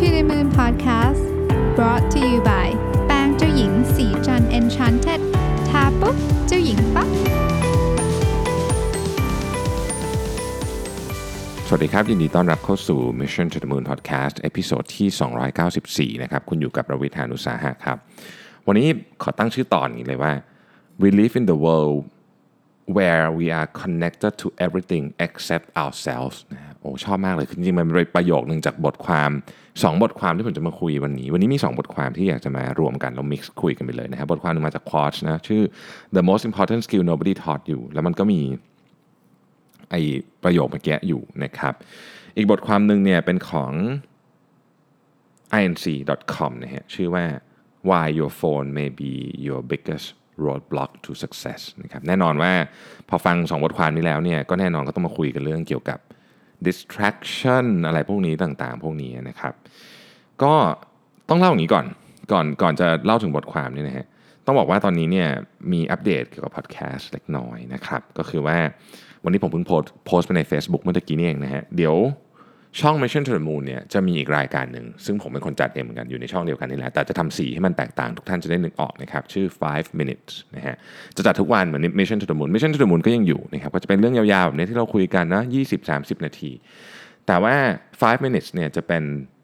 to the Moon Podcast brought to you by แปรงเจ้าหญิงศรีจันทร์ Enchanted ทาปุ๊บเจ้าหญิงปั๊บ สวัสดีครับ ยินดีต้อนรับเข้าสู่ Mission to the Moon Podcast episode ที่ 294 นะครับ คุณอยู่กับรวิศ หาญอุตสาหะครับ วันนี้ขอตั้งชื่อตอนนี้เลยว่า we live in the world where we are connected to everything except ourselves นะฮะโอ้ชอบมากเลย จริงๆ มันเป็นประโยคหนึ่งจากบทความ 2 บทความที่ผมจะมาคุยวันนี้ วันนี้มี 2 บทความที่อยากจะมารวมกันเรา mix คุยกันไปเลยนะครับบทความหนึงมาจาก Quartz นะชื่อ the most important skill nobody taught you แล้วมันก็มีไอประโยคเมื่อกี้อยู่นะครับ อีกบทความหนึ่งเนี่ยเป็นของ inc.com นะฮะชื่อว่า why your phone may be your biggest roadblock to success นะครับแน่นอนว่าพอฟังสองบทความนี้แล้วเนี่ยก็แน่นอนก็ต้องมาคุยกันเรื่องเกี่ยวกับ distraction อะไรพวกนี้ต่างๆ พวกนี้นะครับ ก็ต้องเล่าอย่างนี้ก่อน ก่อนก่อนจะเล่าถึงบทความนี่นะฮะต้องบอกว่าตอนนี้เนี่ยมีอัปเดตเกี่ยวกับพอดแคสต์เล็กน้อยนะครับ ก็คือว่าวันนี้ผมเพิ่งโพสต์ไปใน Facebook เมื่อกี้นี่เองนะฮะเดี๋ยว ช่อง Mission to the Moon เนี่ยจะมีอีกรายการหนึ่ง ซึ่งผมเป็นคนจัดเองเหมือนกันอยู่ในช่องเดียวกันนี่แหละ แต่จะทำสีให้มันแตกต่างทุกท่านจะได้นึกออกนะครับ ชื่อ 5 minutes นะฮะจะจัดทุกวันเหมือน Mission to the Moon Mission to the Moon ก็ยังอยู่นะครับก็จะเป็นเรื่องยาวๆแบบนี้ที่เราคุยกันนะ20-30 นาที แต่ว่า 5 minutes เนี่ยจะเป็น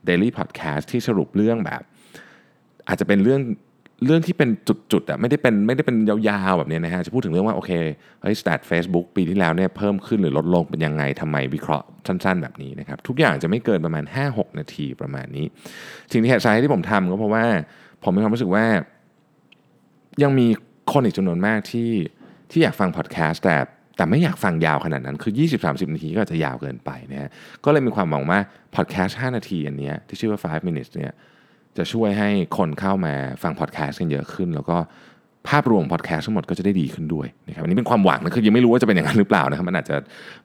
daily podcast ที่สรุปเรื่องแบบ อาจจะเป็นเรื่อง เรื่องที่เป็นจุดๆอะไม่ได้เป็นไม่ได้เป็นยาวๆแบบนี้นะฮะจะพูดถึงเรื่องว่าโอเคเฮ้ยสแตทเฟซบุ๊กปีที่แล้วเนี่ยเพิ่มขึ้นหรือลดลงเป็นยังไงทำไมวิเคราะห์สั้น ๆ แบบนี้นะครับทุกอย่างจะไม่เกินประมาณ 5-6 นาทีประมาณนี้สิ่งที่เหตุสาเหตุที่ผมทำก็เพราะว่าผมมีความรู้สึกว่า ยังมีคนอีกจำนวนมากที่ที่อยากฟังพอดแคสต์แต่แต่ไม่อยากฟังยาวขนาดนั้น คือ 20-30 นาทีก็จะยาวเกินไปนะฮะก็เลยมีความหวังว่าพอดแคสต์5นาทีอันนี้ที่ชื่อว่า 5 minutes เนี่ย จะช่วยให้คนเข้ามาฟังพอดแคสต์กันเยอะขึ้น แล้วก็ภาพรวมพอดแคสต์ทั้งหมดก็จะได้ดีขึ้นด้วยนะครับอันนี้เป็นความหวังนะคือยังไม่รู้ว่าจะเป็นอย่างนั้นหรือเปล่านะครับมันอาจจะ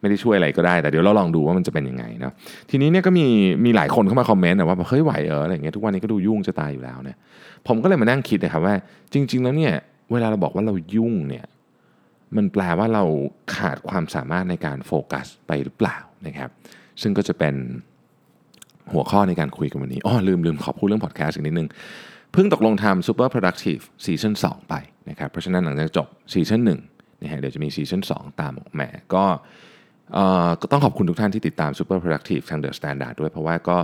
ไม่ได้ช่วยอะไรก็ได้แต่เดี๋ยวเราลองดูว่ามันจะเป็นยังไงนะทีนี้เนี่ยก็มีมีหลายคนเข้ามาคอมเมนต์นะว่าเฮ้ยไหวเอออะไรเงี้ยทุกวันนี้ก็ดูยุ่งจะตายอยู่แล้วเนี่ยผมก็เลยมานั่งคิดนะครับว่า จริง ๆ แล้วเนี่ยเวลาเราบอกว่าเรายุ่งเนี่ยมันแปลว่าเราขาดความสามารถในการโฟกัสไปหรือเปล่านะครับ ซึ่งก็จะเป็น หัวข้อในการคุยกันวันนี้อ๋อลืมลืมขอพูดเรื่องพอดแคสต์อีกนิดนึง เพิ่งตกลงทำ Super Productive ซีซั่น2ไปนะครับ เพราะฉะนั้นหลังจากจบซีซั่น1นะฮะเดี๋ยวจะมีซีซั่น2ตามออกมาก็เอ่อก็ต้องขอบคุณทุกท่านที่ติดตาม Super Productive ทาง The Standard ด้วยเพราะว่าก็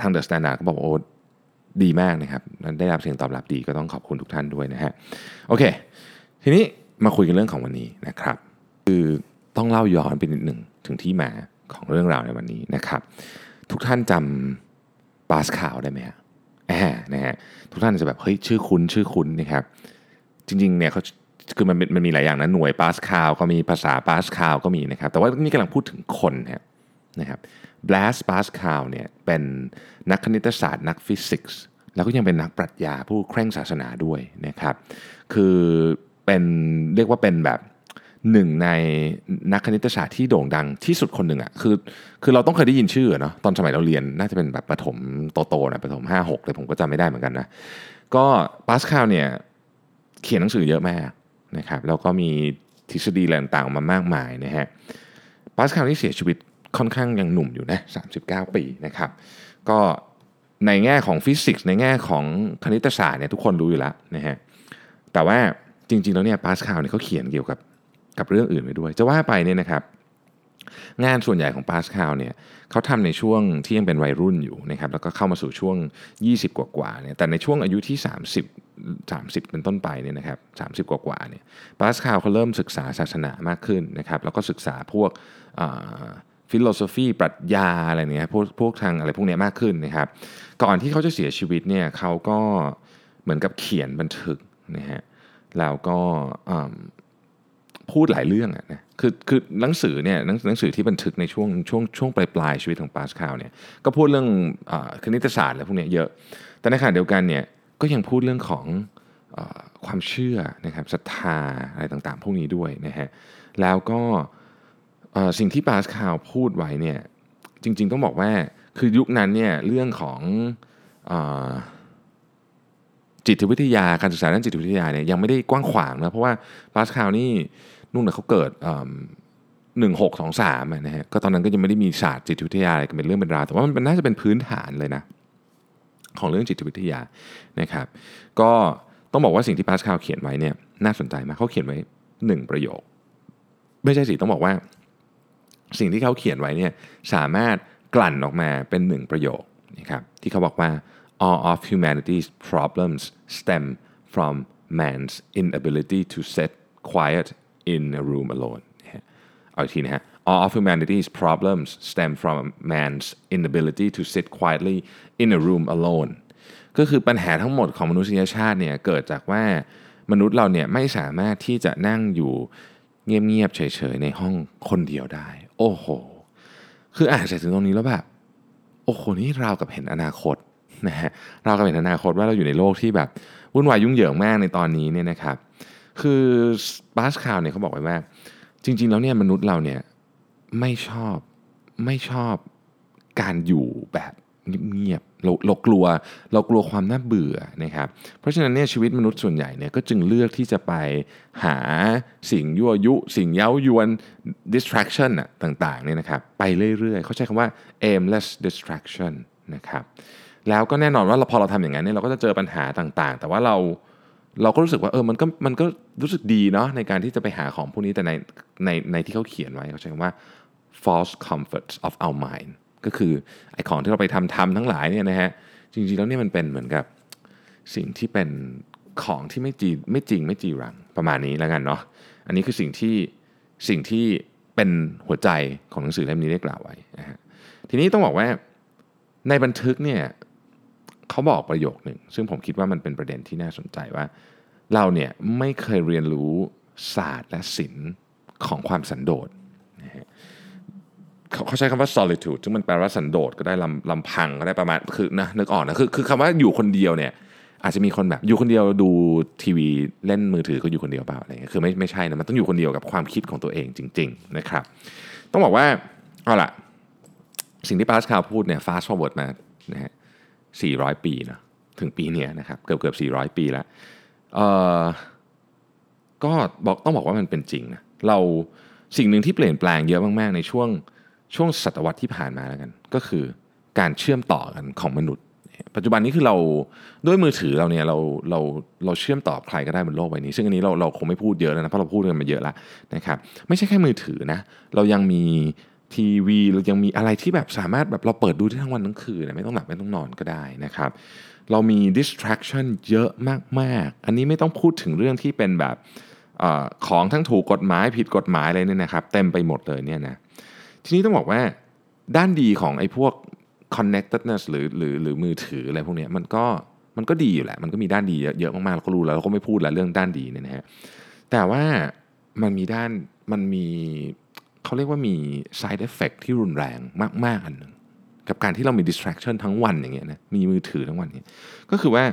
ทาง The Standard ก็บอกว่าโอ้ดีมากนะครับ ได้รับเสียงตอบรับดีก็ต้องขอบคุณทุกท่านด้วยนะฮะโอเค ทีนี้มาคุยกันเรื่องของวันนี้นะครับ คือต้องเล่าย้อนไปนิดหนึ่งถึงที่มาของเรื่องราวในวันนี้นะครับ ทุกท่านจำปาสคาลได้ไหมฮะแอบนะฮะทุกท่านจะแบบเฮ้ยชื่อคุ้นชื่อคุ้นนะครับ จริงๆเนี่ยเขาคือมันมันมีหลายอย่างนะหน่วยปาสคาลก็มีภาษาปาสคาลก็มีนะครับ แต่ว่านี่กำลังพูดถึงคนนะครับนะครับเบลสปาสคาลเนี่ยเป็นนักคณิตศาสตร์นักฟิสิกส์แล้วก็ยังเป็นนักปรัชญาผู้เคร่งศาสนาด้วยนะครับ คือเป็นเรียกว่าเป็นแบบ หนึ่งในนักคณิตศาสตร์ที่โด่งดังที่สุดคนหนึ่งอะ่ะคือคือเราต้องเคยได้ยินชื่อเนาะตอนสมัยเราเรียนน่าจะเป็นแบบประถมโตๆนะประถม 5 6เลยผมก็จำไม่ได้เหมือนกันนะก็ปาสคาลเนี่ยเขียนหนังสือเยอะมากนะครับแล้วก็มีทฤษฎีอะไรต่างๆออกมามากมายนะฮะปาสคาลนี่เสียชีวิตค่อนข้างยังหนุ่มอยู่นะ39 ปีนะครับก็ในแง่ของฟิสิกส์ในแง่ของคณิตศาสตร์เนี่ยทุกคนรู้อยู่แล้วนะฮะแต่ว่าจริงๆแล้วเนี่ยปาสคาลเนี่ยเขาเขียนเกี่ยวกับ กับเรื่องอื่นไปด้วย จะว่าไปเนี่ยนะครับ งานส่วนใหญ่ของปาสคาลเนี่ยเขาทำในช่วงที่ยังเป็นวัยรุ่นอยู่นะครับแล้วก็เข้ามาสู่ช่วง 20 กว่าๆเนี่ยแต่ในช่วงอายุที่ 30 30 เป็นต้นไปเนี่ยนะครับ30 กว่าๆเนี่ยปาสคาลเขาเริ่มศึกษาศาสนามากขึ้นนะครับแล้วก็ศึกษาพวก philosophy ปรัชญาอะไรเนี่ยพวกพวกทางอะไรพวกนี้มากขึ้นนะครับ ก่อนที่เขาจะเสียชีวิตเนี่ยเขาก็เหมือนกับเขียนบันทึกนะฮะแล้วก็ พูดหลายเรื่องอะนะคือคือหนังสือเนี่ยหนังหนังสือที่บันทึกในช่วงช่วงช่วงปลายปลายชีวิตของปาสคาลเนี่ยก็พูดเรื่องอคณิตศาสตร์อะไรพวกนี้เยอะ แต่ในขณะเดียวกันเนี่ยก็ยังพูดเรื่องของอความเชื่อนะครับศรัทธาอะไรต่างๆ พวกนี้ด้วยนะฮะแล้วก็สิ่งที่ปาสคาลพูดไว้เนี่ยจริง ๆ ต้องบอกว่าคือยุคนั้นเนี่ยเรื่องของอจิตวิทยาการศึกษาด้านจิตวิทยาเนี่ยยังไม่ได้กว้างขวางนะเพราะว่าปาสคาลนี่ นู่นน่ะเขาเกิดหนึ่งหกสองสามนะฮะก็ตอนนั้นก็ยังไม่ได้มีศาสตร์จิตวิทยาอะไรเป็นเรื่องเป็นราวแต่ว่ามันน่าจะเป็นพื้นฐานเลยนะของเรื่องจิตวิทยานะครับ ก็ต้องบอกว่าสิ่งที่ปาสคาลเขียนไว้เนี่ยน่าสนใจมากเขาเขียนไว้หนึ่งประโยค ไม่ใช่สิต้องบอกว่า สิ่งที่เขาเขียนไว้เนี่ยสามารถกลั่นออกมาเป็นหนึ่งประโยคนะครับที่เขาบอกว่า all of humanity's problems stem from man's inability to sit quiet in a room alone เอาอีกทีนะฮะ all of humanity's problems stem from man's inability to sit quietly in a room alone ก็คือปัญหาทั้งหมดของมนุษยชาติเนี่ยเกิดจากว่ามนุษย์เราเนี่ยไม่สามารถที่จะนั่งอยู่เงียบๆเฉยๆในห้องคนเดียวได้ โอ้โห คืออ่านเสร็จถึงตรงนี้แล้วแบบโอ้โหนี่เรากับเห็นอนาคตนะฮะเรากับเห็นอนาคตว่าเราอยู่ในโลกที่แบบวุ่นวายยุ่งเหยิงมากในตอนนี้เนี่ยนะครับ คือบาสคาวเนี่ยเขาบอกไว้ว่า จริง ๆ แล้วเนี่ยมนุษย์เราเนี่ยไม่ชอบไม่ชอบการอยู่แบบเงียบๆเราเรากลัวเรากลัวความน่าเบื่อนะครับ เพราะฉะนั้นเนี่ยชีวิตมนุษย์ส่วนใหญ่เนี่ยก็จึงเลือกที่จะไปหาสิ่งยั่วยุ สิ่งเย้ายวน distraction อะต่างๆเนี่ยนะครับไปเรื่อยๆ เขาใช้คำว่า aimless distraction นะครับแล้วก็แน่นอนว่าเราพอเราทำอย่างนั้นเนี่ยเราก็จะเจอปัญหาต่างๆ แต่ว่าเรา เราก็รู้สึกว่าเออมันก็มันก็รู้สึกดีเนาะในการที่จะไปหาของพวกนี้แต่ในในในที่เขาเขียนไว้เขาใช้คำว่า false comforts of our mind ก็คือไอ้ของที่เราไปทำทำทั้งหลายเนี่ยนะฮะจริงๆแล้วเนี่ยมันเป็นเหมือนกับสิ่งที่เป็นของที่ไม่จีไม่จริงไม่จีรังประมาณนี้แล้วกันเนาะอันนี้คือสิ่งที่สิ่งที่เป็นหัวใจของหนังสือเล่มนี้ได้กล่าวไว้นะฮะทีนี้ต้องบอกว่าในบันทึกเนี่ย เขาบอกประโยคหนึ่ง ซึ่งผมคิดว่ามันเป็นประเด็นที่น่าสนใจว่า เราเนี่ยไม่เคยเรียนรู้ศาสตร์และศิลป์ของความสันโดษนะฮะเขาใช้คำว่า solitude ซึ่งมันแปลว่าสันโดษก็ได้ลำลำพังก็ได้ประมาณคือนะนึกออกนะคือคือคำว่าอยู่คนเดียวเนี่ยอาจจะมีคนแบบอยู่คนเดียวดูทีวีเล่นมือถือก็อยู่คนเดียวเปล่าอะไรเงี้ยคือไม่ไม่ใช่นะมันต้องอยู่คนเดียวกับความคิดของตัวเองจริง ๆ นะครับ ต้องบอกว่าเอาล่ะ สิ่งที่ปาสคาลพูดเนี่ย fast forward มานะฮะ 400 ปีนะถึงปีนี้นะครับเกือบเกือบ400 ปีแล้วเออก็บอกต้องบอกว่ามันเป็นจริงนะเราสิ่งหนึ่งที่เปลี่ยนแปลงเยอะมากๆ ในช่วงช่วงศตวรรษที่ผ่านมาแล้วกัน ก็คือการเชื่อมต่อกันของมนุษย์ ปัจจุบันนี้คือเราด้วยมือถือเราเนี่ยเราเราเราเชื่อมต่อใครก็ได้บนโลกใบนี้ ซึ่งอันนี้เราเราคงไม่พูดเยอะแล้วนะเพราะเราพูดกันมาเยอะแล้วนะครับไม่ใช่แค่มือถือนะเรายังมี ทีวีเรายังมีอะไรที่แบบสามารถแบบเราเปิดดูได้ทั้งวันทั้งคืนไม่ต้องหลับไม่ต้องนอนก็ได้นะครับเรามี distraction เยอะมากๆ อันนี้ไม่ต้องพูดถึงเรื่องที่เป็นแบบอของทั้งถูกกฎหมายผิดกฎหมายเลยเนี่ยนะครับ เต็มไปหมดเลยเนี่ยนะทีนี้ต้องบอกว่าด้านดีของไอ้พวก connectedness หรือหรือหรือมือถืออะไรพวกนี้มันก็มันก็ดีอยู่แหละ มันก็มีด้านดีเยอะเยอะมากๆเราก็รู้แล้วเราก็ไม่พูดแล้วเรื่องด้านดีเนี่ยนะฮะแต่ว่ามันมีด้านมันมี เขาเรียกว่ามี side effect ที่รุนแรงมาก ๆ อันหนึ่งกับการที่เรามี distraction ทั้งวันอย่างเงี้ยนะมีมือถือทั้งวันเนี่ยก็คือว่า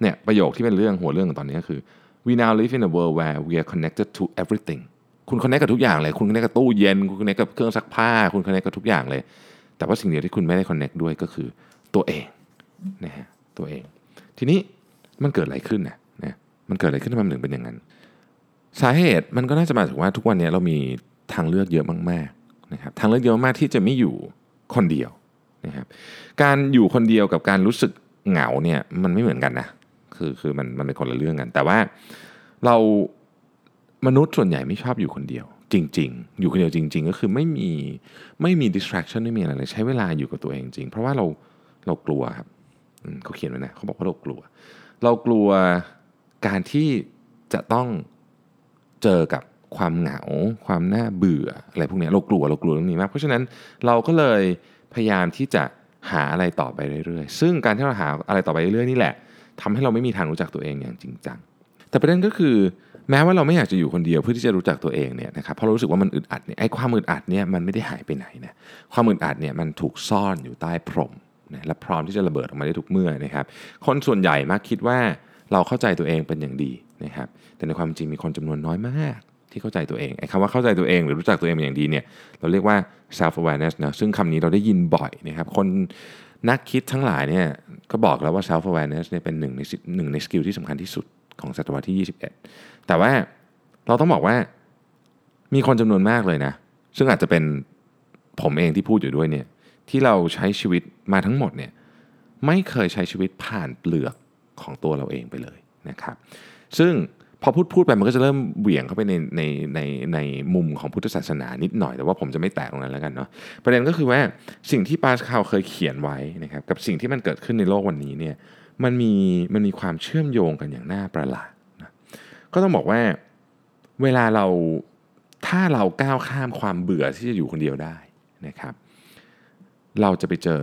เนี่ยประโยคที่เป็นเรื่องหัวเรื่องของตอนนี้ก็คือ we now live in a world where we are connected to everything คุณ connect กับทุกอย่างเลย คุณ connect กับตู้เย็น คุณ connect กับเครื่องซักผ้า คุณ connect กับทุกอย่างเลย แต่ว่าสิ่งเดียวที่คุณไม่ได้ connect ด้วยก็คือตัวเองนะฮะตัวเอง ทีนี้มันเกิดอะไรขึ้นนะนะมันเกิดอะไรขึ้นทำไมมันถึงเป็นอย่างนั้น สาเหตุมันก็น่าจะมาจากว่าทุกวันนี้เรามี ทางเลือกเยอะมากๆนะครับทางเลือกเยอะมากที่จะไม่อยู่คนเดียวนะครับการอยู่คนเดียวกับการรู้สึกเหงาเนี่ยมันไม่เหมือนกันนะคือคือมันมันเป็นคนละเรื่องกัน แต่ว่าเรามนุษย์ส่วนใหญ่ไม่ชอบอยู่คนเดียว จริง ๆ อยู่คนเดียวจริง ๆ ก็คือไม่มีไม่มี distraction ไม่มีอะไรเลยใช้เวลาอยู่กับตัวเองจริง เพราะว่าเราเรากลัวครับเขาเขียนไว้นะเขาบอกว่าเรากลัว เรากลัวการที่จะต้องเจอกับ ความเหงา ความน่าเบื่ออะไรพวกนี้เรากลัวเรากลัวเรื่องนี้มาก เพราะฉะนั้นเราก็เลยพยายามที่จะหาอะไรต่อไปเรื่อยๆ ซึ่งการที่เราหาอะไรต่อไปเรื่อยๆนี่แหละทำให้เราไม่มีทางรู้จักตัวเองอย่างจริงจัง แต่ประเด็นก็คือแม้ว่าเราไม่อยากจะอยู่คนเดียวเพื่อที่จะรู้จักตัวเองเนี่ยนะครับเพราะเรารู้สึกว่ามันอึดอัดเนี่ยไอ้ความอึดอัดเนี่ยมันไม่ได้หายไปไหนนะความอึดอัดเนี่ยมันถูกซ่อนอยู่ใต้พรมนะและพร้อมที่จะระเบิดออกมาได้ทุกเมื่อนะครับ คนส่วนใหญ่มักคิดว่าเราเข้าใจตัวเองเป็นอย่างดีนะครับ แต่ในความจริงมีคนจำนวนน้อยมาก ที่เข้าใจตัวเองไอ้คำว่าเข้าใจตัวเอง หรือรู้จักตัวเองเป็นอย่างดีเนี่ยเราเรียกว่า self awareness นะซึ่งคำนี้เราได้ยินบ่อยนะครับคนนักคิดทั้งหลายเนี่ยก็บอกแล้วว่า self awareness เนี่ยเป็นหนึ่งในหนึ่งในสกิลที่สำคัญที่สุดของศตวรรษที่ 21 แต่ว่าเราต้องบอกว่ามีคนจำนวนมากเลยนะ ซึ่งอาจจะเป็นผมเองที่พูดอยู่ด้วยเนี่ยที่เราใช้ชีวิตมาทั้งหมดเนี่ยไม่เคยใช้ชีวิตผ่านเปลือกของตัวเราเองไปเลยนะครับ ซึ่ง พอพูดพูดไปมันก็จะเริ่มเหวี่ยงเข้าไปในในในในมุมของพุทธศาสนานิดหน่อยแต่ว่าผมจะไม่แตะตรงนั้นแล้วกันเนาะประเด็นก็คือว่าสิ่งที่ปาสคาลเคยเขียนไว้นะครับกับสิ่งที่มันเกิดขึ้นในโลกวันนี้เนี่ยมันมีมันมีความเชื่อมโยงกันอย่างน่าประหลาดนะก็ต้องบอกว่าเวลาเราถ้าเราก้าวข้ามความเบื่อที่จะอยู่คนเดียวได้นะครับ เราจะไปเจอ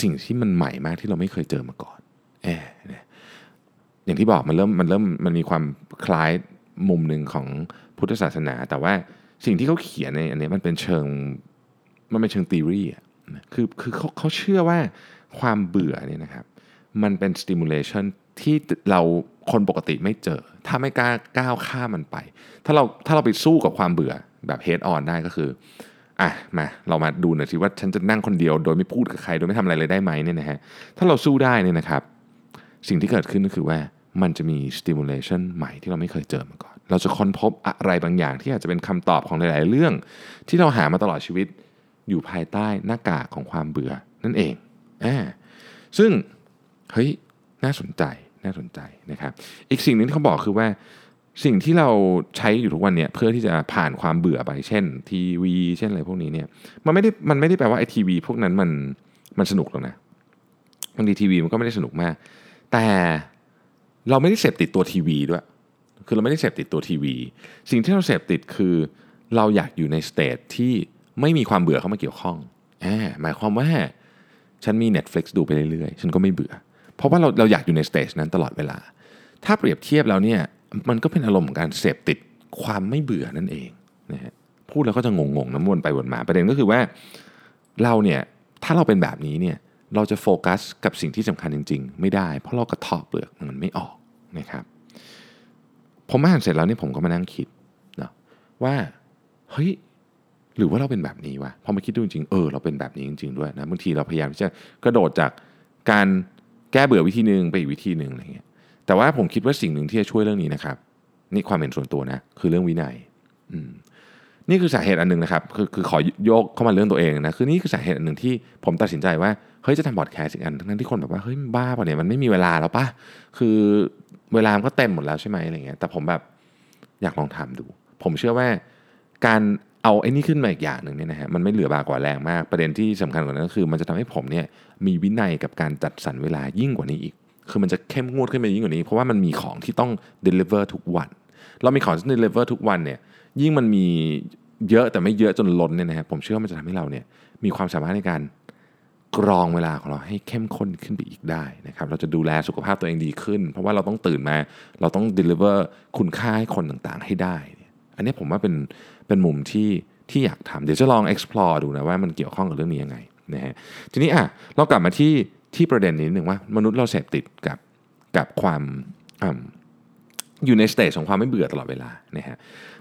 สิ่งที่มันใหม่มากที่เราไม่เคยเจอมาก่อนแอบเนี่ย อย่างที่บอกมันเริ่มมันเริ่มมันมีความคล้ายมุมหนึ่งของพุทธศาสนา แต่ว่าสิ่งที่เขาเขียนในอันนี้มันเป็นเชิงมันเป็นเชิง theory อะนะคือคือเขาเขาเชื่อว่าความเบื่อเนี่ยนะครับ มันเป็น stimulation ที่เราคนปกติไม่เจอ ถ้าไม่กล้าก้าวข้ามมันไป ถ้าเราถ้าเราไปสู้กับความเบื่อแบบ head on ได้ก็คืออะมาเรามาดูหน่อยสิว่าฉันจะนั่งคนเดียว โดยไม่พูดกับใครโดยไม่ทำอะไรเลยได้ไหมเนี่ยนะฮะถ้าเราสู้ได้เนี่ยนะครับ สิ่งที่เกิดขึ้นก็คือว่ามันจะมี stimulation ใหม่ที่เราไม่เคยเจอมาก่อน เราจะค้นพบอะไรบางอย่างที่อาจจะเป็นคำตอบของหลาย ๆ เรื่อง ที่เราหามาตลอดชีวิตอยู่ภายใต้หน้ากากของความเบื่อนั่นเองอ่าซึ่งเฮ้ยน่าสนใจน่าสนใจนะครับ อีกสิ่งหนึงที่เขาบอกคือว่าสิ่งที่เราใช้อยู่ทุกวันเนี่ยเพื่อที่จะผ่านความเบื่อไปเช่น ทีวีเช่นอะไรพวกนี้เนี่ยมันไม่ได้มันไม่ได้แปลว่าไอทีวีพวกนั้นมันมันสนุกหรอกนะบางทีทีวีมันก็ไม่ได้สนุกมาก แต่เราไม่ได้เสพติดตัวทีวีด้วย คือเราไม่ได้เสพติดตัวทีวี สิ่งที่เราเสพติดคือเราอยากอยู่ใน state ที่ไม่มีความเบื่อเข้ามาเกี่ยวข้องแอหมายความว่าฉันมี Netflix ดูไปเรื่อยๆ ฉันก็ไม่เบื่อ เพราะว่าเราเราอยากอยู่ใน state นั้นตลอดเวลา ถ้าเปรียบเทียบแล้วเนี่ย มันก็เป็นอารมณ์ของการเสพติดความไม่เบื่อนั่นเองนะฮะ พูดแล้วก็จะงงๆน้ำวนไปวนมา ประเด็นก็คือว่าเราเนี่ย ถ้าเราเป็นแบบนี้เนี่ย เราจะโฟกัสกับสิ่งที่สำคัญจริง ๆ ไม่ได้ เพราะเรากระทาะเปลือกมันไม่ออกนะครับผมอ่านเสร็จแล้วนี่ผมก็มานั่งคิดนะว่าเฮ้ยหรือว่าเราเป็นแบบนี้วะพอมาคิดดูจริงๆเออเราเป็นแบบนี้จริง ๆ ด้วยนะบางทีเราพยายามที่จะกระโดดจากการแก้เบื่อวิธีหนึ่งไปอีกวิธีหนึ่งอะไรเงี้ยแต่ว่าผมคิดว่าสิ่งหนึ่งที่จะช่วยเรื่องนี้นะครับ นี่ความเห็นส่วนตัวนะ คือเรื่องวินัยอืม นี่คือสาเหตุอันหนึ่งนะครับคือคือขอโยกเข้ามาเรื่องตัวเองนะคือนี่คือสาเหตุอันหนึ่งที่ผมตัดสินใจว่าเฮ้ยจะทำบอดแคสต์อีกอันทั้งที่คนแบบว่าเฮ้ยบ้าป่ะเนี่ยมันไม่มีเวลาแล้วป่ะคือเวลามันก็เต็มหมดแล้วใช่ไหมอะไรเงี้ยแต่ผมแบบอยากลองทำดู ผมเชื่อว่าการเอาไอ้นี่ขึ้นมาอีกอย่างหนึ่งเนี่ยนะฮะมันไม่เหลือบากว่าแรงมาก ประเด็นที่สำคัญกว่านั้นก็คือ มันจะทำให้ผมเนี่ยมีวินัยกับการจัดสรรเวลายิ่งกว่านี้อีก คือมันจะเข้มงวดขึ้นไปยิ่งกว่านี้ เพราะว่ามันมีของที่ต้อง deliver ทุกวัน เรามีของที่ deliver ทุกวันเนี่ยยิ่งมันมีเยอะแต่ไม่เยอะจนล้นเนี่ยนะครับผมเชื่อว่ามันจะทำให้เราเนี่ยมีความสามารถในการกรองเวลาของเราให้เข้มข้นขึ้นไปอีกได้นะครับเราจะดูแลสุขภาพตัวเองดีขึ้น เพราะว่าเราต้องตื่นมา เราต้อง deliver คุณค่าให้คนต่างๆ ให้ได้เนี่ยอันนี้ผมว่าเป็นเป็นมุมที่ที่อยากทำเดี๋ยวจะลอง explore ดูนะว่ามันเกี่ยวข้องกับเรื่องนี้ยังไงนะฮะทีนี้อะเรากลับมาที่ที่ประเด็นนี้หนึ่งว่ามนุษย์เราเสพติดกับกับความ อยู่ใน state ของความไม่เบื่อตลอดเวลานะฮะ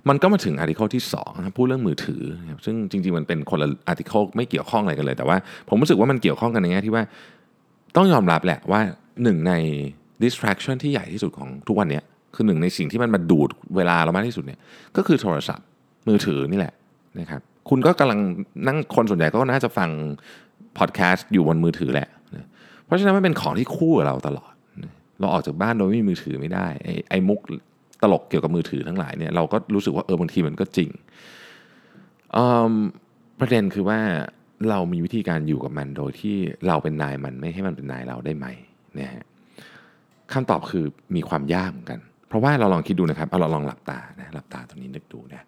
มันก็มาถึง article ที่2นะครับพูดเรื่องมือถือนะครับซึ่งจริงๆ มันเป็นคนละ article ไม่เกี่ยวข้องอะไรกันเลย แต่ว่าผมรู้สึกว่ามันเกี่ยวข้องกันในแง่ที่ว่า ต้องยอมรับแหละว่าหนึ่งใน distraction ที่ใหญ่ที่สุดของทุกวันนี้คือหนึ่งในสิ่งที่มันมาดูดเวลาเรามากที่สุดเนี่ยก็คือโทรศัพท์มือถือนี่แหละนะครับคุณก็กำลังนั่งคนส่วนใหญ่ก็น่าจะฟังพอดแคสต์อยู่บนมือถือแหละนะเพราะฉะนั้นมันเป็นของที่คู่กับเราตลอด เราออกจากบ้านโดยไม่มีมือถือไม่ได้ไอ้ไอมุกตลกเกี่ยวกับมือถือทั้งหลายเนี่ยเราก็รู้สึกว่าเออบางทีมันก็จริงประเด็นคือว่าเรามีวิธีการอยู่กับมันโดยที่เราเป็นนายมันไม่ให้มันเป็นนายเราได้ไหมนะฮะคำตอบคือมีความยากเหมือนกัน เพราะว่าเราลองคิดดูนะครับเอาเราลองหลับตานะหลับตาตรงนี้นึกดูนะ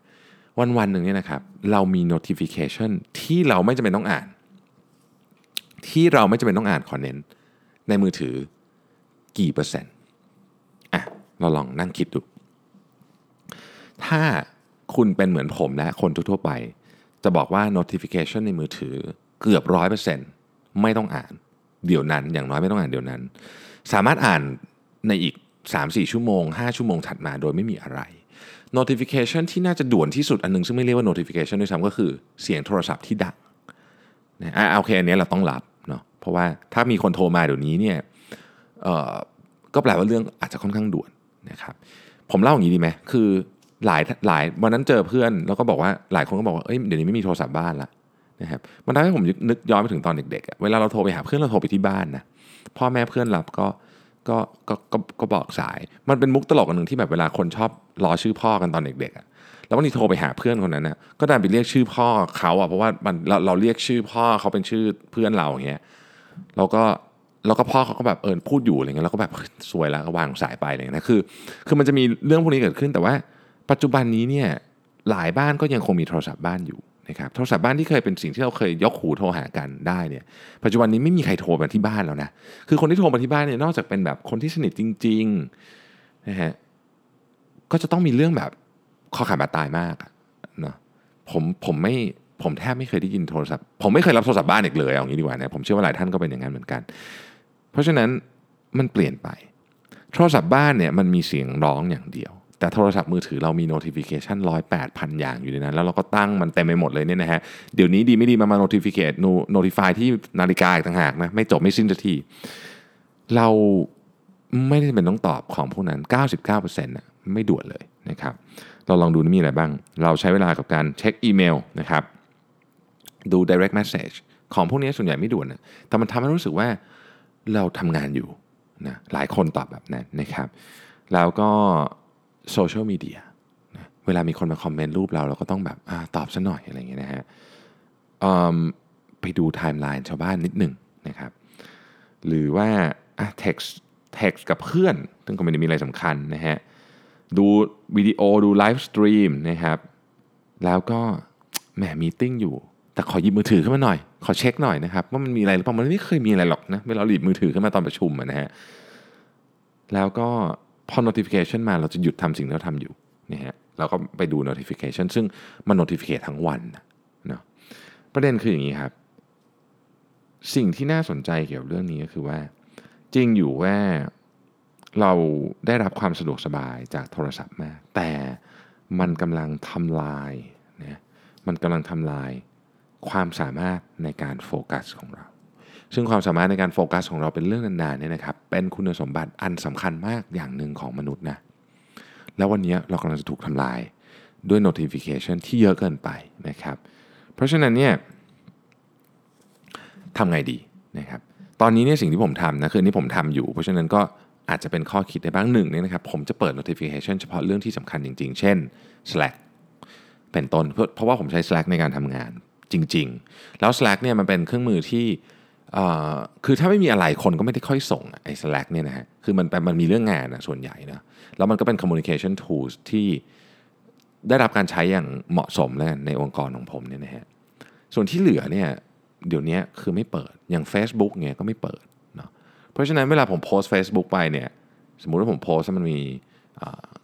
วันวันหนึ่งเนี่ยนะครับเรามี notification ที่เราไม่จำเป็นต้องอ่าน ที่เราไม่จำเป็นต้องอ่านขอนเน้นในมือถือ กี่เปอร์เซ็นต์อะเราลองนั่งคิดดู ถ้าคุณเป็นเหมือนผมและคนทั่วไป จะบอกว่า notification ในมือถือเกือบร้อยเปอร์เซ็นต์ไม่ต้องอ่าน เดี๋ยวนั้น อย่างน้อยไม่ต้องอ่านเดี๋ยวนั้น สามารถอ่านในอีก 3-4 ชั่วโมง 5 ชั่วโมงถัดมาโดยไม่มีอะไร notification ที่น่าจะด่วนที่สุดอันนึง ซึ่งไม่เรียกว่า notification ด้วยซ้ำก็คือเสียงโทรศัพท์ที่ดังนะอะโอเคอันนี้เราต้องรับเนาะเพราะว่าถ้ามีคนโทรมาเดี๋ยวนี้เนี่ย ก็แปลว่าเรื่องอาจจะค่อนข้างด่วนนะครับผมเล่าอย่างนี้ดีไหมคือหลายหลายวันนั้นเจอเพื่อนแล้วก็บอกว่าหลายคนก็บอกว่าเอ้ยเดี๋ยวนี้ไม่มีโทรศัพท์บ้านละนะครับมันทำให้ผมนึกย้อนไปถึงตอนเด็กๆเวลาเราโทรไปหาเพื่อนเราโทรไปที่บ้านนะพ่อแม่เพื่อนรับก็ก็ก็ก็ก็บอกสาย มันเป็นมุกตลกอันหนึ่งที่แบบเวลาคนชอบรอชื่อพ่อกันตอนเด็กๆอะแล้ววันนี้โทรไปหาเพื่อนคนนั้นนะก็ดันไปเรียกชื่อพ่อเขาอะเพราะว่ามันเราเราเรียกชื่อพ่อเขาเป็นชื่อเพื่อนเราอย่างเงี้ยเราก็ แล้วก็พ่อเขาก็แบบเออพูดอยู่อะไรเงี้ยแล้วก็แบบสวยแล้วก็วางสายไปอะไรเงี้ยนะคือ คือมันจะมีเรื่องพวกนี้เกิดขึ้น แต่ว่าปัจจุบันนี้เนี่ยหลายบ้านก็ยังคงมีโทรศัพท์บ้านอยู่นะครับโทรศัพท์บ้านที่เคยเป็นสิ่งที่เราเคยยกหูโทรหากันได้เนี่ยปัจจุบันนี้ไม่มีใครโทรมาที่บ้านแล้วนะคือคนที่โทรมาที่บ้านเนี่ยนอกจากเป็นแบบคนที่สนิทจริงๆนะฮะก็จะต้องมีเรื่องแบบคอขาดบาดตายมากเนาะผมผมไม่ผมแทบไม่เคยได้ยินโทรศัพท์ ผมไม่เคยรับโทรศัพท์บ้านอีกเลยเอางี้ดีกว่านะผมเชื่อว่าหลายท่านก็เป็นอย่างนั้นเหมือนกัน เพราะฉะนั้นมันเปลี่ยนไป โทรศัพท์บ้านเนี่ยมันมีเสียงร้องอย่างเดียว แต่โทรศัพท์มือถือเรามี notification ร้อยแปดพันอย่างอยู่ในนั้น แล้วเราก็ตั้งมันเต็มไปหมดเลยเนี่ยนะฮะ เดี๋ยวนี้ดีไม่ดีมามา notificate notify ที่นาฬิกาอีกต่างหากนะ ไม่จบไม่สิ้นสักที เราไม่ได้เป็นต้องตอบของพวกนั้น 99%นะไม่ด่วนเลยนะครับ เราลองดูมีอะไรบ้าง เราใช้เวลากับการเช็คอีเมลนะครับ ดู direct message ของพวกนี้ส่วนใหญ่ไม่ด่วนนะแต่มันทำให้รู้สึกว่า เราทำงานอยู่นะหลายคนตอบแบบนั้นนะครับ แล้วก็โซเชียลมีเดียเวลามีคนมาคอมเมนต์รูปเรา เราก็ต้องแบบอตอบซะหน่อยอะไรอย่างเงี้ยนะฮะไปดูไทม์ไลน์ชาวบ้านนิดหนึ่งนะครับ หรือว่าอะ text text กับเพื่อนซึ่งก็ไม่ได้มีอะไรสำคัญนะฮะดูวิดีโอดู livestream นะครับ แล้วก็แหมมีติ้งอยู่ แต่ขอหยิบมือถือขึ้นมาหน่อย ขอเช็คหน่อยนะครับว่ามันมีอะไรหรือเปล่ามันไม่เคยมีอะไรหรอกนะเวลาเราหยิบมือถือขึ้นมาตอนประชุมนะฮะแล้วก็พอ notification มาเราจะหยุดทำสิ่งที่เราทำอยู่นะฮะเราก็ไปดู notification ซึ่งมัน notificate ทั้งวันเนาะประเด็นคืออย่างนี้ครับ สิ่งที่น่าสนใจเกี่ยวกับเรื่องนี้ก็คือว่า จริงอยู่ว่าเราได้รับความสะดวกสบายจากโทรศัพท์มาก แต่มันกำลังทำลายนะมันกำลังทำลาย ความสามารถในการโฟกัสของเรา ซึ่งความสามารถในการโฟกัสของเราเป็นเรื่องนานๆเนี่ยนะครับ เป็นคุณสมบัติอันสำคัญมากอย่างหนึ่งของมนุษย์นะแล้ววันนี้เรากำลังจะถูกทำลายด้วย notification ที่เยอะเกินไปนะครับ เพราะฉะนั้นเนี่ยทำไงดีนะครับ ตอนนี้เนี่ยสิ่งที่ผมทำนะคืออนนี่ผมทำอยู่ เพราะฉะนั้นก็อาจจะเป็นข้อคิดได้บ้างหนึ่งเนี่ยนะครับ ผมจะเปิด notification เฉพาะเรื่องที่สำคัญจริง ๆ เช่น Slack เป็นต้นเพราะเพราะว่าผมใช้ Slack ในการทำงาน จริง ๆ แล้ว Slack เนี่ยมันเป็นเครื่องมือที่คือถ้าไม่มีอะไรคนก็ไม่ได้ค่อยส่งไอ้ Slack เนี่ยนะฮะคือมันมันมีเรื่องงานนะส่วนใหญ่นะแล้วมันก็เป็น communication tools ที่ได้รับการใช้อย่างเหมาะสมแล้วในองค์กรของผมเนี่ยนะฮะส่วนที่เหลือเนี่ยเดี๋ยวนี้คือไม่เปิดอย่าง Facebook เนี่ยก็ไม่เปิดเนาะเพราะฉะนั้นเวลาผมโพสต์ Facebook ไปเนี่ยสมมุติว่าผมโพสต์มันมี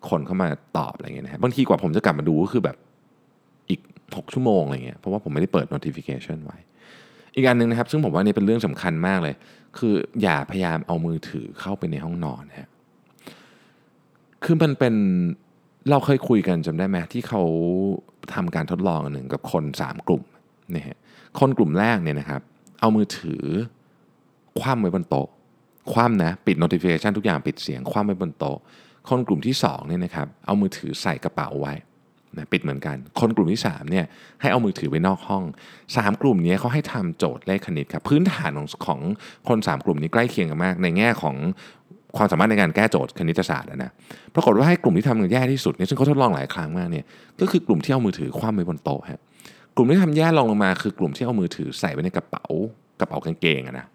คนเข้ามาตอบอะไรเงี้ยนะฮะบางทีกว่าผมจะกลับมาดูก็คือแบบ 6 ชั่วโมงอะไรเงี้ยเพราะว่าผมไม่ได้เปิด notification ไว้ อีกอันหนึ่งนะครับ ซึ่งผมว่านี่เป็นเรื่องสำคัญมากเลย คืออย่าพยายามเอามือถือเข้าไปในห้องนอนฮะคือมันเป็นเราเคยคุยกันจำได้ไหมที่เขาทำการทดลองอันหนึ่งกับคน 3 กลุ่มนี่ฮะคนกลุ่มแรกเนี่ยนะครับ เอามือถือคว่ำไว้บนโต๊ะคว่ำนะปิด notification ทุกอย่างปิดเสียงคว่ำไว้บนโต๊ะคนกลุ่มที่2เนี่ยนะครับเอามือถือใส่กระเป๋าไว้ นะปิดเหมือนกัน คนกลุ่มที่3เนี่ยให้เอามือถือไว้นอกห้อง 3 กลุ่มนี้เขาให้ทำโจทย์เลขคณิตครับพื้นฐานของของคน 3 กลุ่มนี้ใกล้เคียงกันมาก ในแง่ของความสามารถในการแก้โจทย์คณิตศาสตร์นะปรากฏว่าให้กลุ่มที่ทำแย่ที่สุดเนี่ยซึ่งเขาทดลองหลายครั้งมากเนี่ยก็คือกลุ่มที่เอามือถือคว่ำไว้บนโต๊ะฮะกลุ่มที่ทำแย่ลองลงมาคือกลุ่มที่เอามือถือใส่ไว้ในกระเป๋ากระเป๋ากางเกงนะ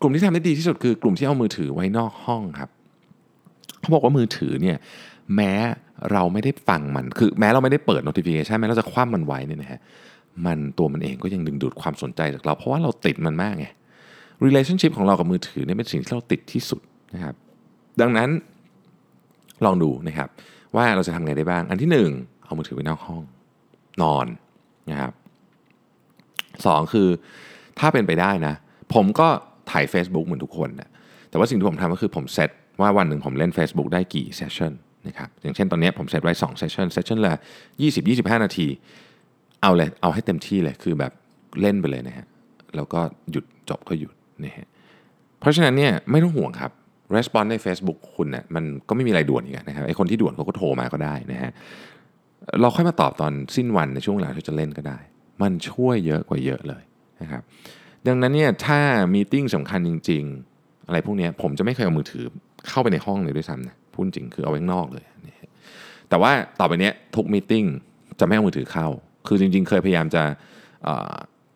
กลุ่มที่ทำได้ดีที่สุดคือกลุ่มที่เอามือถือไว้นอกห้องครับเขาบอกว่ามือถือเนี่ยแม้ เราไม่ได้ฟังมัน คือแม้เราไม่ได้เปิด notification แม้เราจะคว่ำมันไว้เนี่ยนะฮะ มันตัวมันเองก็ยังดึงดูดความสนใจจากเรา เพราะว่าเราติดมันมากไง relationship ของเรากับมือถือเนี่ยเป็นสิ่งที่เราติดที่สุดนะครับ ดังนั้นลองดูนะครับ ว่าเราจะทำไงได้บ้าง อันที่หนึ่งเอามือถือไว้นอกห้องนอนนะครับสองคือถ้าเป็นไปได้นะ ผมก็ถ่าย Facebook เหมือนทุกคนนะแต่ว่าสิ่งที่ผมทำก็คือผมเซตว่าวันหนึ่งผมเล่น Facebook ได้กี่เซสชั่น นะครับอย่างเช่นตอนนี้ผมเซตไว้2เซสชันเซสชันละ20-25 นาที เอาเลยเอาให้เต็มที่เลยคือแบบเล่นไปเลยนะฮะแล้วก็หยุดจบก็หยุดนะฮะเพราะฉะนั้นเนี่ยไม่ต้องห่วงครับ response ใน Facebook คุณเนะี่ยมันก็ไม่มีอะไรด่วนอีกนะครับไอคนที่ด่วนเขาก็โทรมาก็ได้นะฮะเราค่อยมาตอบตอนสิ้นวันในช่วงเวลาที่จะเล่นก็ได้ มันช่วยเยอะกว่าเยอะเลยนะครับดังนั้นเนี่ยถ้ามีติ้งสำคัญจริง ๆ อะไรพวกเนี้ยผมจะไม่เคยเอามือถือเข้าไปในห้องเลยด้วยซ้ำนะ พูดจริงคือเอาไว้ข้างนอกเลยแต่ว่าต่อไปนี้ทุกมีติ้งจะไม่เอามือถือเข้า คือจริง ๆ เคยพยายามจะ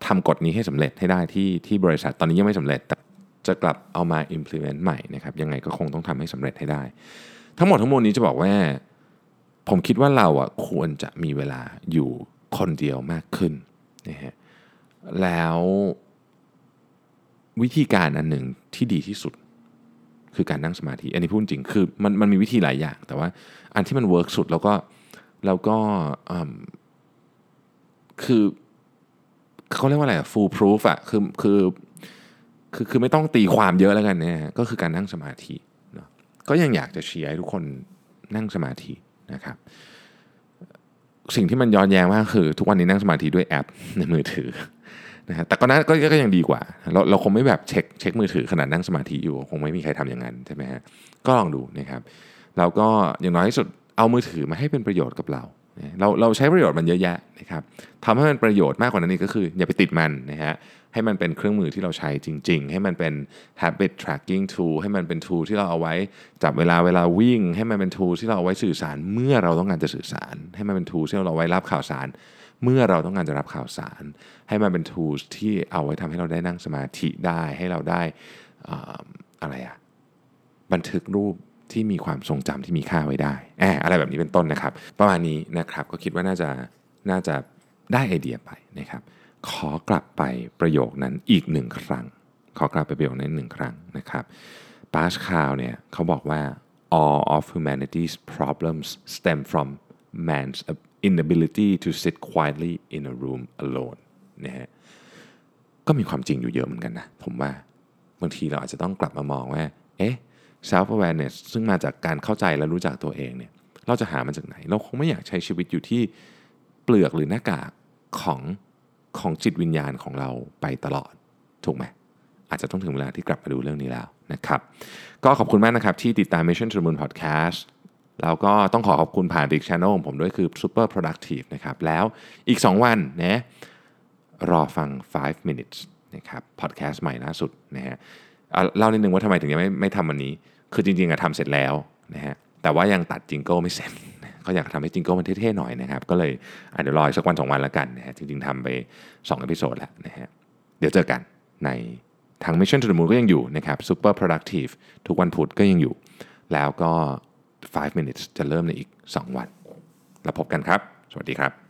ทำกฎนี้ให้สำเร็จให้ได้ที่ที่บริษัทตอนนี้ยังไม่สำเร็จ แต่จะกลับเอามา implement ใหม่นะครับยังไงก็คงต้องทำให้สำเร็จให้ได้ ทั้งหมดทั้งมวลนี้จะบอกว่า ผมคิดว่าเราอะควรจะมีเวลาอยู่คนเดียวมากขึ้นนะฮะแล้ววิธีการอันหนึ่งที่ดีที่สุด คือการนั่งสมาธิ อันนี้พูดจริงคือมันมันมีวิธีหลายอย่าง แต่ว่าอันที่มัน work สุดแล้วก็แล้วก็คือเขาเรียกว่าอะไรอะ foolproof อะคือคือคือคือไม่ต้องตีความเยอะแล้วกันเนี่ยก็คือการนั่งสมาธิเนาะก็ยังอยากจะเชียร์ให้ทุกคนนั่งสมาธินะครับ สิ่งที่มันย้อนแย้งมากคือ ทุกวันนี้นั่งสมาธิด้วยแอปในมือถือ นะฮะแต่ก็น่าก็ก็ยังดีกว่า เราเราคงไม่แบบเช็คเช็คมือถือขนาดนั่งสมาธิอยู่ คงไม่มีใครทำอย่างนั้นใช่ไหมฮะก็ลองดูนะครับแล้วก็อย่างน้อยที่สุดเอามือถือมาให้เป็นประโยชน์กับเรา เราเราใช้ประโยชน์มันเยอะแยะนะครับทำให้มันประโยชน์มากกว่านั้นอีกก็คือ อย่าไปติดมันนะฮะให้มันเป็นเครื่องมือที่เราใช้จริง ๆ ให้มันเป็น habit tracking tool ให้มันเป็น tool ที่เราเอาไว้จับเวลาเวลาวิ่ง ให้มันเป็น tool ที่เราเอาไว้สื่อสารเมื่อเราต้องการจะสื่อสาร ให้มันเป็น tool ที่เราเอาไว้รับข่าวสาร เมื่อเราต้องการจะรับข่าวสาร ให้มันเป็น tools ที่เอาไว้ทำให้เราได้นั่งสมาธิได้ให้เราได้อ่าอะไรอะบันทึกรูปที่มีความทรงจำที่มีค่าไว้ได้แอบอะไรแบบนี้เป็นต้นนะครับ ประมาณนี้นะครับก็คิดว่าน่าจะน่าจะได้ไอเดียไปนะครับ ขอกลับไปประโยคนั้นอีกหนึ่งครั้ง ขอกลับไปประโยคนั้นหนึ่งครั้งนะครับปาชคาวเนี่ยเขาบอกว่า all of humanity's problems stem from man's inability to sit quietly in a room alone นะฮะก็มีความจริงอยู่เยอะเหมือนกันนะ ผมว่าบางทีเราอาจจะต้องกลับมามองว่า เอ๊ะ self awareness ซึ่งมาจากการเข้าใจและรู้จักตัวเองเนี่ย เราจะหามันจากไหน เราคงไม่อยากใช้ชีวิตอยู่ที่เปลือกหรือหน้ากากของของจิตวิญญาณของเราไปตลอด ถูกไหม อาจจะต้องถึงเวลาที่กลับมาดูเรื่องนี้แล้วนะครับ ก็ขอบคุณมากนะครับที่ติดตาม Mission to the Moon Podcast แล้วก็ต้องขอขอบคุณผ่านดิกช Channel ของผมด้วยคือ Super Productive นะครับ แล้วอีก 2 วันนะรอฟัง 5 minutes นะครับ podcast ใหม่ล่าสุดนะฮะเล่านิดนึงว่าทำไมถึงยังไม่ไม่ทำวันนี้ คือจริงๆอะทำเสร็จแล้วนะฮะแต่ว่ายังตัด jingle ไม่เสร็จก็อยากทำให้ jingle มันเท่ๆหน่อยนะครับ ก็เลยเดี๋ยวรออีกสักวันสองวันแล้วกันนะฮะจริงๆทำไป2 episode แล้วนะฮะเดี๋ยวเจอกันในทาง Mission to the Moon ก็ยังอยู่นะครับ Super Productive ทุกวันพุธก็ยังอยู่ แล้วก็ 5 minutes จะเริ่มในอีก 2 วัน แล้วพบกันครับ สวัสดีครับ